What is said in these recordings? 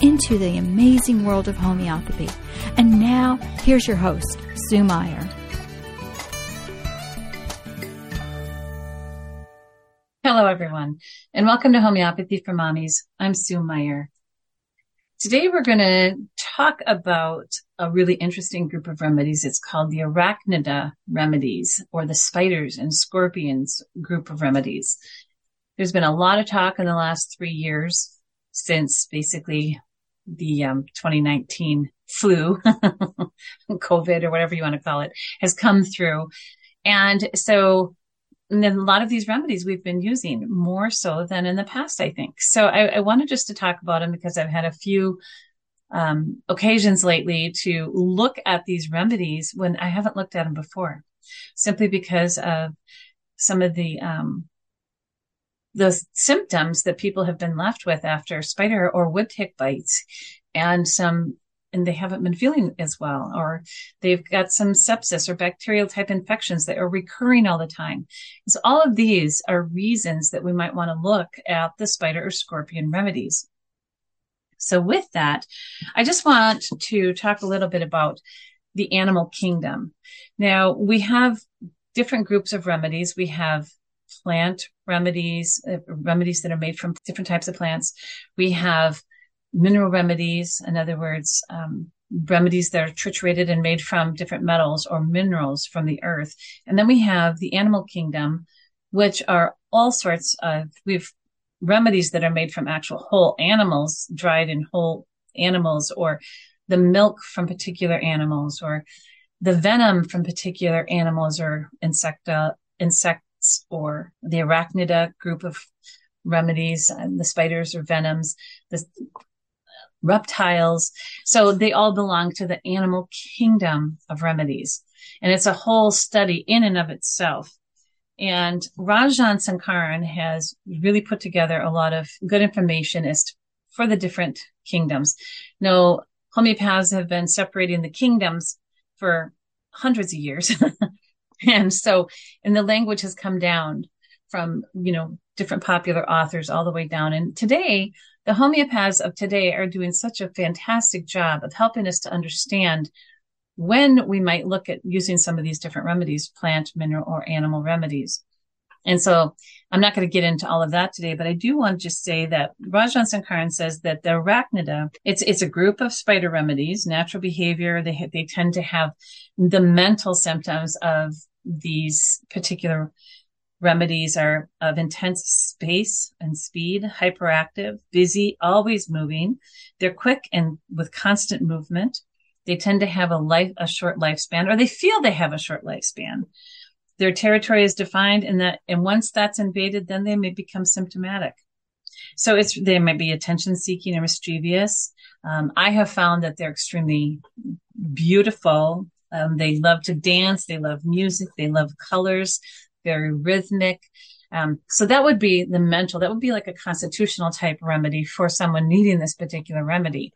into the amazing world of homeopathy. And now, here's your host, Sue Meyer. Hello, everyone, and welcome to Homeopathy for Mommies. I'm Sue Meyer. Today, we're going to talk about a really interesting group of remedies. It's called the Arachnida remedies, or the spiders and scorpions group of remedies. There's been a lot of talk in the last three years since basically the um, 2019 flu, COVID or whatever you want to call it, has come through. And so and then a lot of these remedies we've been using more so than in the past, I think. So I, I wanted just to talk about them because I've had a few um, occasions lately to look at these remedies when I haven't looked at them before, simply because of some of the um, the symptoms that people have been left with after spider or wood tick bites and some and they haven't been feeling as well or they've got some sepsis or bacterial type infections that are recurring all the time. So all of these are reasons that we might want to look at the spider or scorpion remedies. So with that i just want to talk a little bit about the animal kingdom. Now we have different groups of remedies. We have plant remedies, uh, remedies that are made from different types of plants. We have mineral remedies, in other words, um, remedies that are triturated and made from different metals or minerals from the earth. And then we have the animal kingdom, which are all sorts of, we've remedies that are made from actual whole animals, dried in whole animals, or the milk from particular animals, or the venom from particular animals or insecta, insect or the arachnida group of remedies, and the spiders or venoms, the reptiles. So they all belong to the animal kingdom of remedies. And it's a whole study in and of itself. And Rajan Sankaran has really put together a lot of good information as to, for the different kingdoms. now homeopaths have been separating the kingdoms for hundreds of years. And so, and the language has come down from, you know, different popular authors all the way down. And today, the homeopaths of today are doing such a fantastic job of helping us to understand when we might look at using some of these different remedies, plant, mineral, or animal remedies. And so I'm not going to get into all of that today, but I do want to just say that Rajan Sankaran says that the arachnida, it's, it's a group of spider remedies, natural behavior. They, they tend to have the mental symptoms of these particular remedies are of intense space and speed, hyperactive, busy, always moving. They're quick and with constant movement. They tend to have a life, a short lifespan, or they feel they have a short lifespan. Their territory is defined and that, and once that's invaded, then they may become symptomatic. So it's, they might be attention seeking or mischievous. Um, I have found that they're extremely beautiful. Um, they love to dance. They love music. They love colors, very rhythmic. Um, so that would be the mental, that would be like a constitutional type remedy for someone needing this particular remedy.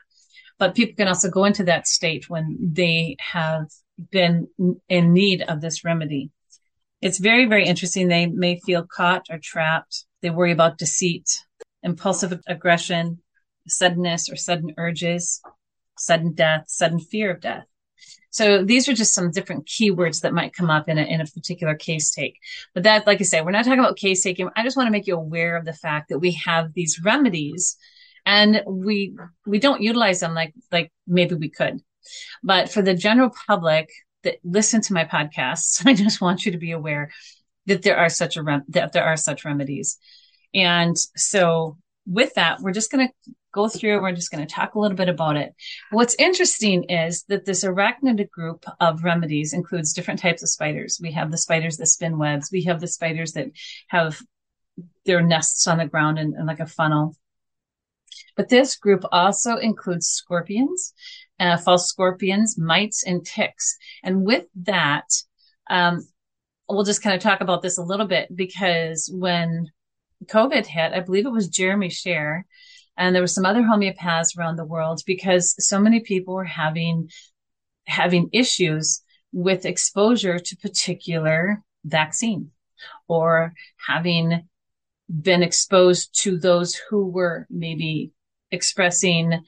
But people can also go into that state when they have been in need of this remedy. It's very, very interesting. They may feel caught or trapped. They worry about deceit, impulsive aggression, suddenness or sudden urges, sudden death, sudden fear of death. So these are just some different keywords that might come up in a, in a particular case take. But that, like I said, we're not talking about case taking. I just want to make you aware of the fact that we have these remedies and we, we don't utilize them like, like maybe we could. But for the general public, that listen to my podcasts, I just want you to be aware that there are such a rem- that there are such remedies. And so with that, we're just going to go through it. We're just going to talk a little bit about it. What's interesting is that this arachnid group of remedies includes different types of spiders. We have the spiders that spin webs. We have the spiders that have their nests on the ground and, and like a funnel. But this group also includes scorpions uh, false scorpions, mites, and ticks. And with that, um, we'll just kind of talk about this a little bit because when COVID hit, I believe it was Jeremy Sherr, and there were some other homeopaths around the world because so many people were having having issues with exposure to particular vaccine or having been exposed to those who were maybe expressing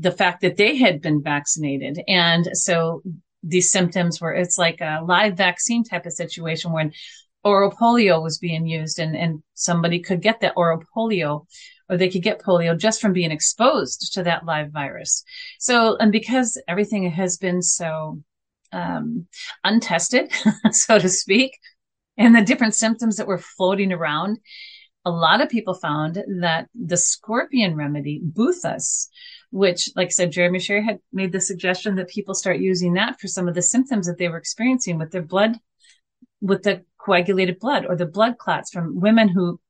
the fact that they had been vaccinated. And so these symptoms were, it's like a live vaccine type of situation when oral polio was being used and, and somebody could get that oral polio or they could get polio just from being exposed to that live virus. So, and because everything has been so um, untested, so to speak, and the different symptoms that were floating around, a lot of people found that the scorpion remedy, Buthus, which, like I said, Jeremy Sherry had made the suggestion that people start using that for some of the symptoms that they were experiencing with their blood, with the coagulated blood or the blood clots from women who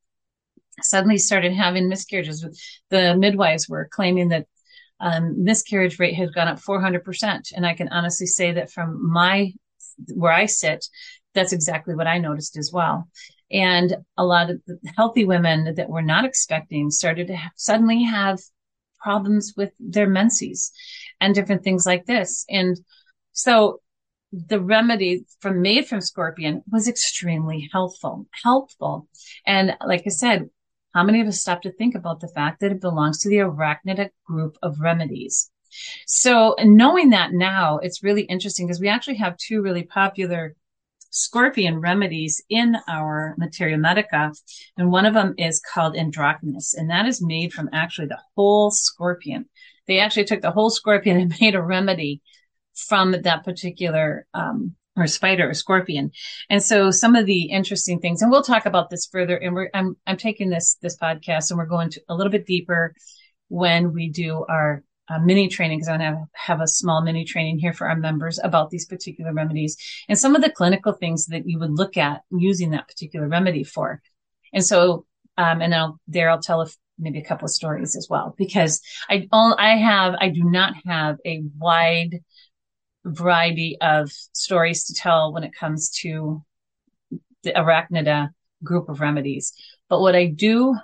suddenly started having miscarriages. The midwives were claiming that um, miscarriage rate has gone up 400%. And I can honestly say that from my, where I sit, that's exactly what I noticed as well. And a lot of healthy women that were not expecting started to suddenly have problems with their menses and different things like this. And so the remedy from made from scorpion was extremely helpful, helpful. And like I said, how many of us stop to think about the fact that it belongs to the arachnid group of remedies? So knowing that now, it's really interesting because we actually have two really popular scorpion remedies in our materia medica. And one of them is called androctonus, and that is made from actually the whole scorpion. They actually took the whole scorpion and made a remedy from that particular um, or spider or scorpion. And so some of the interesting things, and we'll talk about this further. And we're, I'm, I'm taking this, this podcast and we're going to a little bit deeper when we do our mini training because I want to have, a small mini training here for our members about these particular remedies and some of the clinical things that you would look at using that particular remedy for. And so, um, and I'll, there I'll tell if maybe a couple of stories as well because I, I have, I do not have a wide variety of stories to tell when it comes to the arachnida group of remedies. But what I do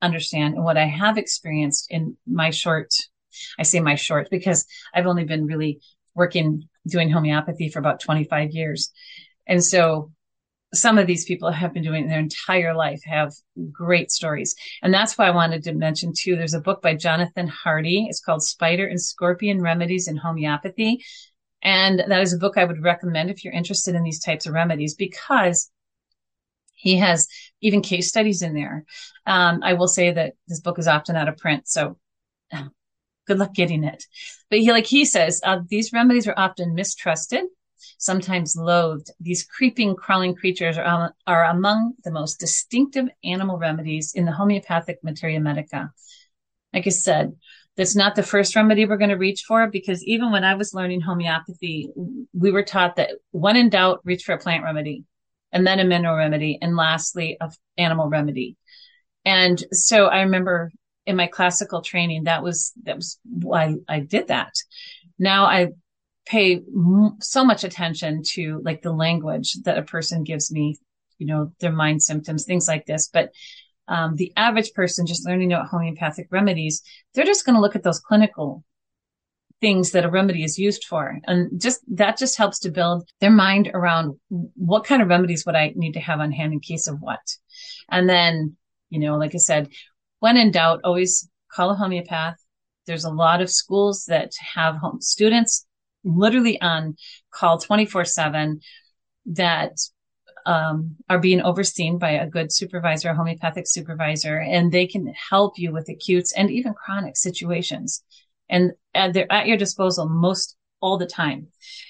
understand and what I have experienced in my short, I say my short because I've only been really working doing homeopathy for about 25 years. And so some of these people have been doing their entire life have great stories. And that's why I wanted to mention too. There's a book by Jonathan Hardy. It's called Spider and Scorpion Remedies in Homeopathy. And that is a book I would recommend if you're interested in these types of remedies because he has even case studies in there. Um, I will say that this book is often out of print. So good luck getting it. But he, like he says, uh, these remedies are often mistrusted sometimes loathed. These creeping, crawling creatures are, um, are among the most distinctive animal remedies in the homeopathic materia medica. Like I said, that's not the first remedy we're going to reach for because even when I was learning homeopathy, we were taught that when in doubt, reach for a plant remedy and then a mineral remedy and lastly, a animal remedy. And so I remember in my classical training, that was, that was why I did that. Now I pay so much attention to like the language that a person gives me, you know, their mind symptoms, things like this. But um, the average person just learning about homeopathic remedies, they're just going to look at those clinical things that a remedy is used for. And just that just helps to build their mind around what kind of remedies would I need to have on hand in case of what. And then, you know, like I said, when in doubt, always call a homeopath. There's a lot of schools that have home students literally on call 24 seven that um, are being overseen by a good supervisor, a homeopathic supervisor, and they can help you with acute and even chronic situations. And, and they're at your disposal most all the time.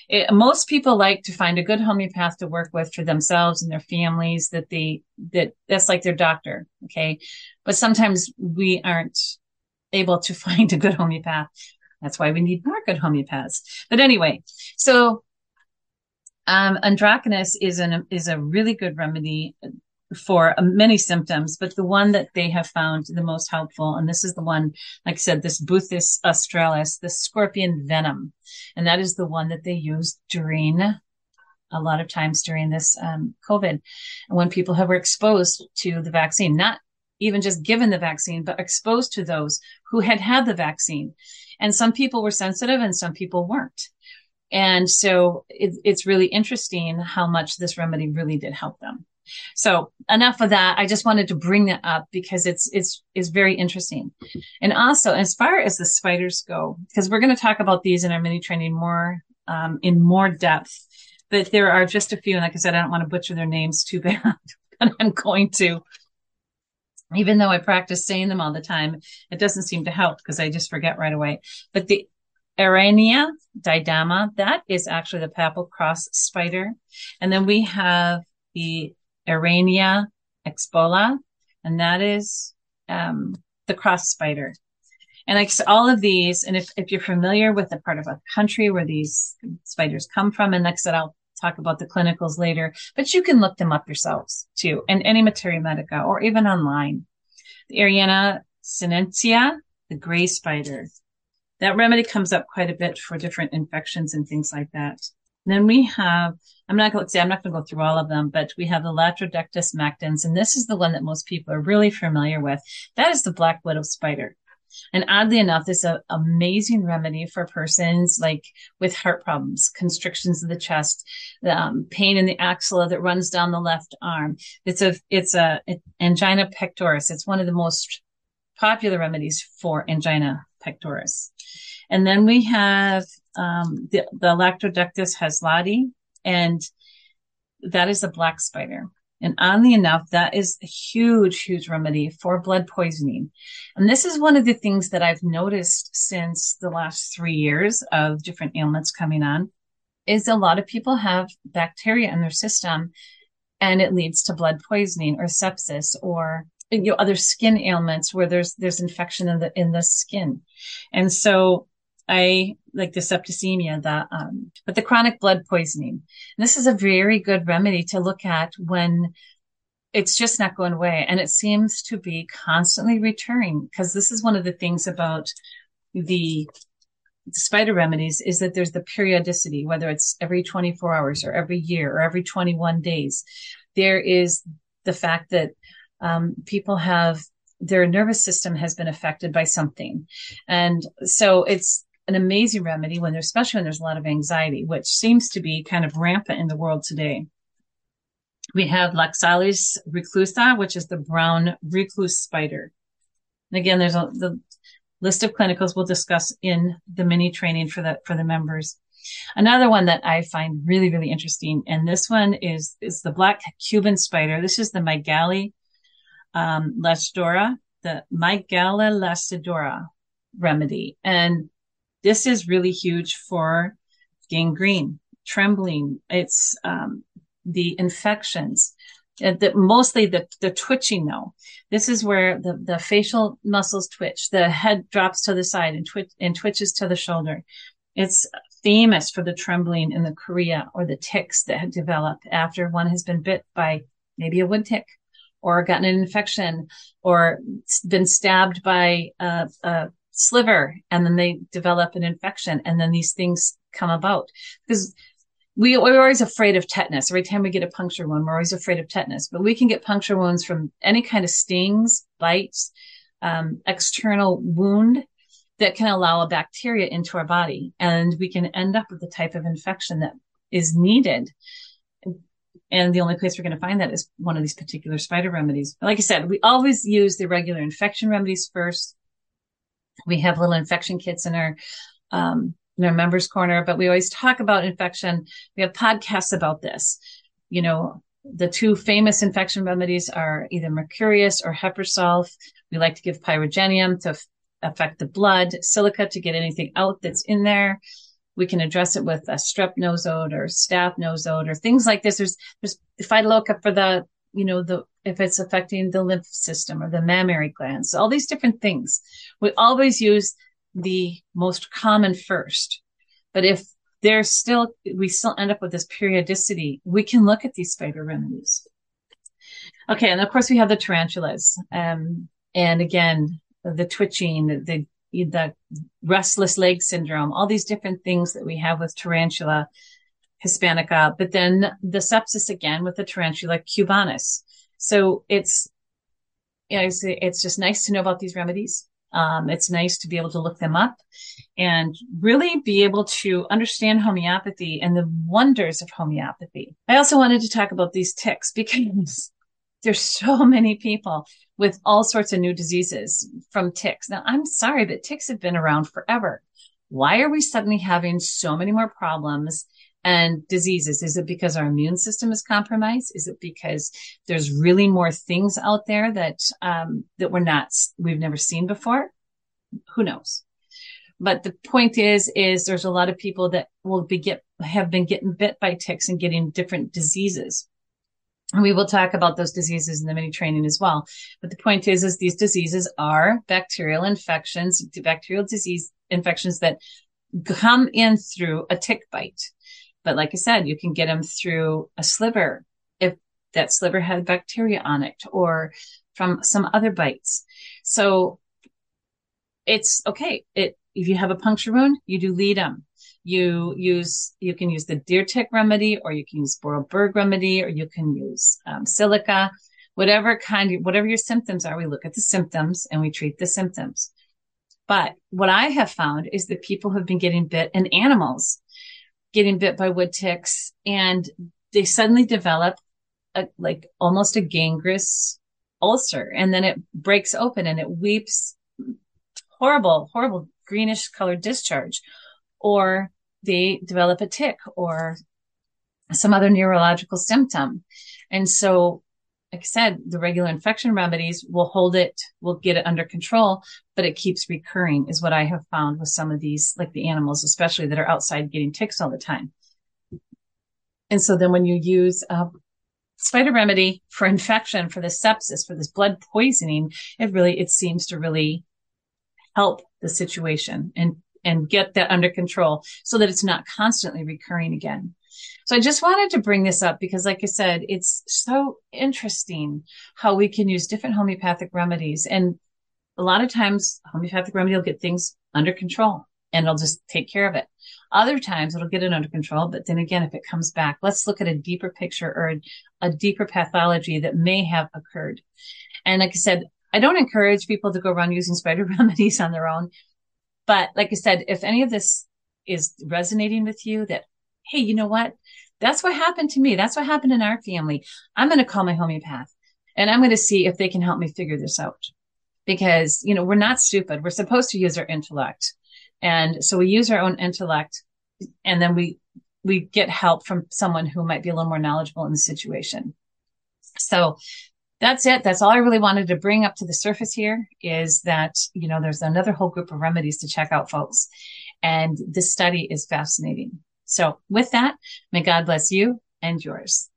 It, most people like to find a good homeopath to work with for themselves and their families that they, that that's like their doctor. Okay. But sometimes we aren't able to find a good homeopath that's why we need more good homeopaths. But anyway, so um, androctonus is an is a really good remedy. For many symptoms, but the one that they have found the most helpful, and this is the one, like I said, this Buthus australis, the scorpion venom, and that is the one that they use during a lot of times during this um, COVID, And when people have were exposed to the vaccine, not even just given the vaccine, but exposed to those who had had the vaccine, and some people were sensitive and some people weren't. And so it, it's really interesting how much this remedy really did help them. So enough of that. I just wanted to bring that up because it's, it's, is very interesting. And also as far as the spiders go, because we're going to talk about these in our mini training more, um, in more depth, but there are just a few. And like I said, I don't want to butcher their names too bad, but I'm going to, even though I practice saying them all the time, it doesn't seem to help because I just forget right away. But the Araneae diadema, that is actually the papal cross spider. And then we have the Araneae ixobola, and that is um, the cross spider. And like all of these, and if, if you're familiar with the part of a country where these spiders come from, and next I'll talk about the clinicals later, but you can look them up yourselves too, in any materia medica or even online. The Araneae sinensis, the gray spider. That remedy comes up quite a bit for different infections and things like that. Then we have, I'm not going to say, I'm not going to go through all of them, but we have the Latrodectus mactans, and this is the one that most people are really familiar with. That is the black widow spider. And oddly enough, this is an amazing remedy for persons like with heart problems, constrictions of the chest, um, pain in the axilla that runs down the left arm. It's a, it's a angina pectoris. It's one of the most popular remedies for angina pectoris. And then we have um, the, the Latrodectus hasselti, and that is a black spider. And oddly enough, that is a huge, huge remedy for blood poisoning. And this is one of the things that I've noticed since the last three years of different ailments coming on is a lot of people have bacteria in their system and it leads to blood poisoning or sepsis or you know, other skin ailments where there's, there's infection in the, in the skin. And so I like the septicemia, the, um, but the chronic blood poisoning. And this is a very good remedy to look at when it's just not going away. And it seems to be constantly returning because this is one of the things about the, the spider remedies is that there's the periodicity, whether it's every 24 hours or every year or every 21 days. There is the fact that um, people have their nervous system has been affected by something. And so it's an amazing remedy when there's, especially when there's a lot of anxiety, which seems to be kind of rampant in the world today. We have Loxosceles reclusa, which is the brown recluse spider. And again, there's a, the list of clinicals we'll discuss in the mini training for the, for the members. Another one that I find really, really interesting, and this one is, is the black Cuban spider. This is the Mygale, um, lasiodora, the Mygale lasiodora remedy. And this is really huge for gangrene, trembling. It's um, the infections. Uh, the, mostly the, the twitching though. This is where the, the facial muscles twitch. The head drops to the side and, twitch, and twitches to the shoulder. It's famous for the trembling in the chorea or the ticks that have developed after one has been bit by maybe a wood tick or gotten an infection or been stabbed by a, a sliver and then they develop an infection and then these things come about because we, we're always afraid of tetanus. Every time we get a puncture wound, we're always afraid of tetanus, but we can get puncture wounds from any kind of stings, bites, um, external wound that can allow a bacteria into our body. And we can end up with the type of infection that is needed. And the only place we're going to find that is one of these particular spider remedies. But like I said, we always use the regular infection remedies first we have little infection kits in our um, in our members corner, but we always talk about infection. We have podcasts about this. You know, the two famous infection remedies are either mercurius or hepar sulph. We like to give pyrogenium to f- affect the blood, silica to get anything out that's in there. We can address it with a strep nosode or staph nosode or things like this. There's, there's phytolacca for the, you know, the if it's affecting the lymph system or the mammary glands, all these different things. We always use the most common first. But if there's still, we still end up with this periodicity, we can look at these spider remedies. Okay, and of course we have the tarantulas, um, and again the twitching, the the restless leg syndrome, all these different things that we have with tarantula hispanica, but then the sepsis again with the tarantula cubanus. So it's, you know, it's, it's just nice to know about these remedies. Um, it's nice to be able to look them up and really be able to understand homeopathy and the wonders of homeopathy. I also wanted to talk about these ticks because there's so many people with all sorts of new diseases from ticks. Now, I'm sorry, but ticks have been around forever. Why are we suddenly having so many more problems and diseases? Is it because our immune system is compromised? Is it because there's really more things out there that um, that we're not we've never seen before? Who knows? But the point is, is there's a lot of people that will be get have been getting bit by ticks and getting different diseases. And we will talk about those diseases in the mini training as well. But the point is, is these diseases are bacterial infections, bacterial disease infections that come in through a tick bite. But like I said, you can get them through a sliver if that sliver had bacteria on it or from some other bites. So it's okay. It, if you have a puncture wound, you do lead them you use you can use the deer tick remedy or you can use Borreberg remedy or you can use um, silica whatever kind of, whatever your symptoms are we look at the symptoms and we treat the symptoms but what i have found is that people have been getting bit and animals getting bit by wood ticks and they suddenly develop a, like almost a gangrenous ulcer and then it breaks open and it weeps horrible horrible greenish colored discharge or they develop a tick or some other neurological symptom. And so, I said, the regular infection remedies will hold it, will get it under control, but it keeps recurring is what I have found with some of these, like the animals, especially that are outside getting ticks all the time. And so then when you use a spider remedy for infection, for the sepsis, for this blood poisoning, it really, it seems to really help the situation and and get that under control so that it's not constantly recurring again. So I just wanted to bring this up because, like I said, it's so interesting how we can use different homeopathic remedies. And a lot of times homeopathic remedy will get things under control and it'll just take care of it. Other times it'll get it under control. But then again, if it comes back, let's look at a deeper picture or a, a deeper pathology that may have occurred. And like I said, I don't encourage people to go around using spider remedies on their own. But like I said, if any of this is resonating with you that, hey, you know what? That's what happened to me. That's what happened in our family. I'm going to call my homeopath and I'm going to see if they can help me figure this out because, you know, we're not stupid. We're supposed to use our intellect. And so we use our own intellect and then we, we get help from someone who might be a little more knowledgeable in the situation. So that's it. That's all I really wanted to bring up to the surface here is that, you know, there's another whole group of remedies to check out, folks. And this study is fascinating. So with that, may God bless you and yours.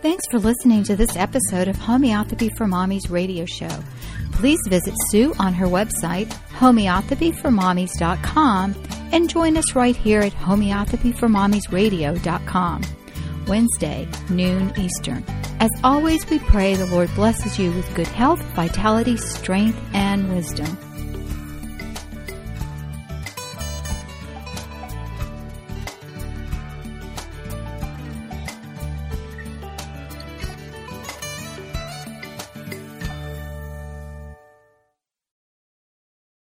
Thanks for listening to this episode of Homeopathy for Mommies radio show. Please visit Sue on her website, homeopathyformommies.com, and join us right here at homeopathyformommiesradio.com. Wednesday, noon Eastern. As always, we pray the Lord blesses you with good health, vitality, strength, and wisdom.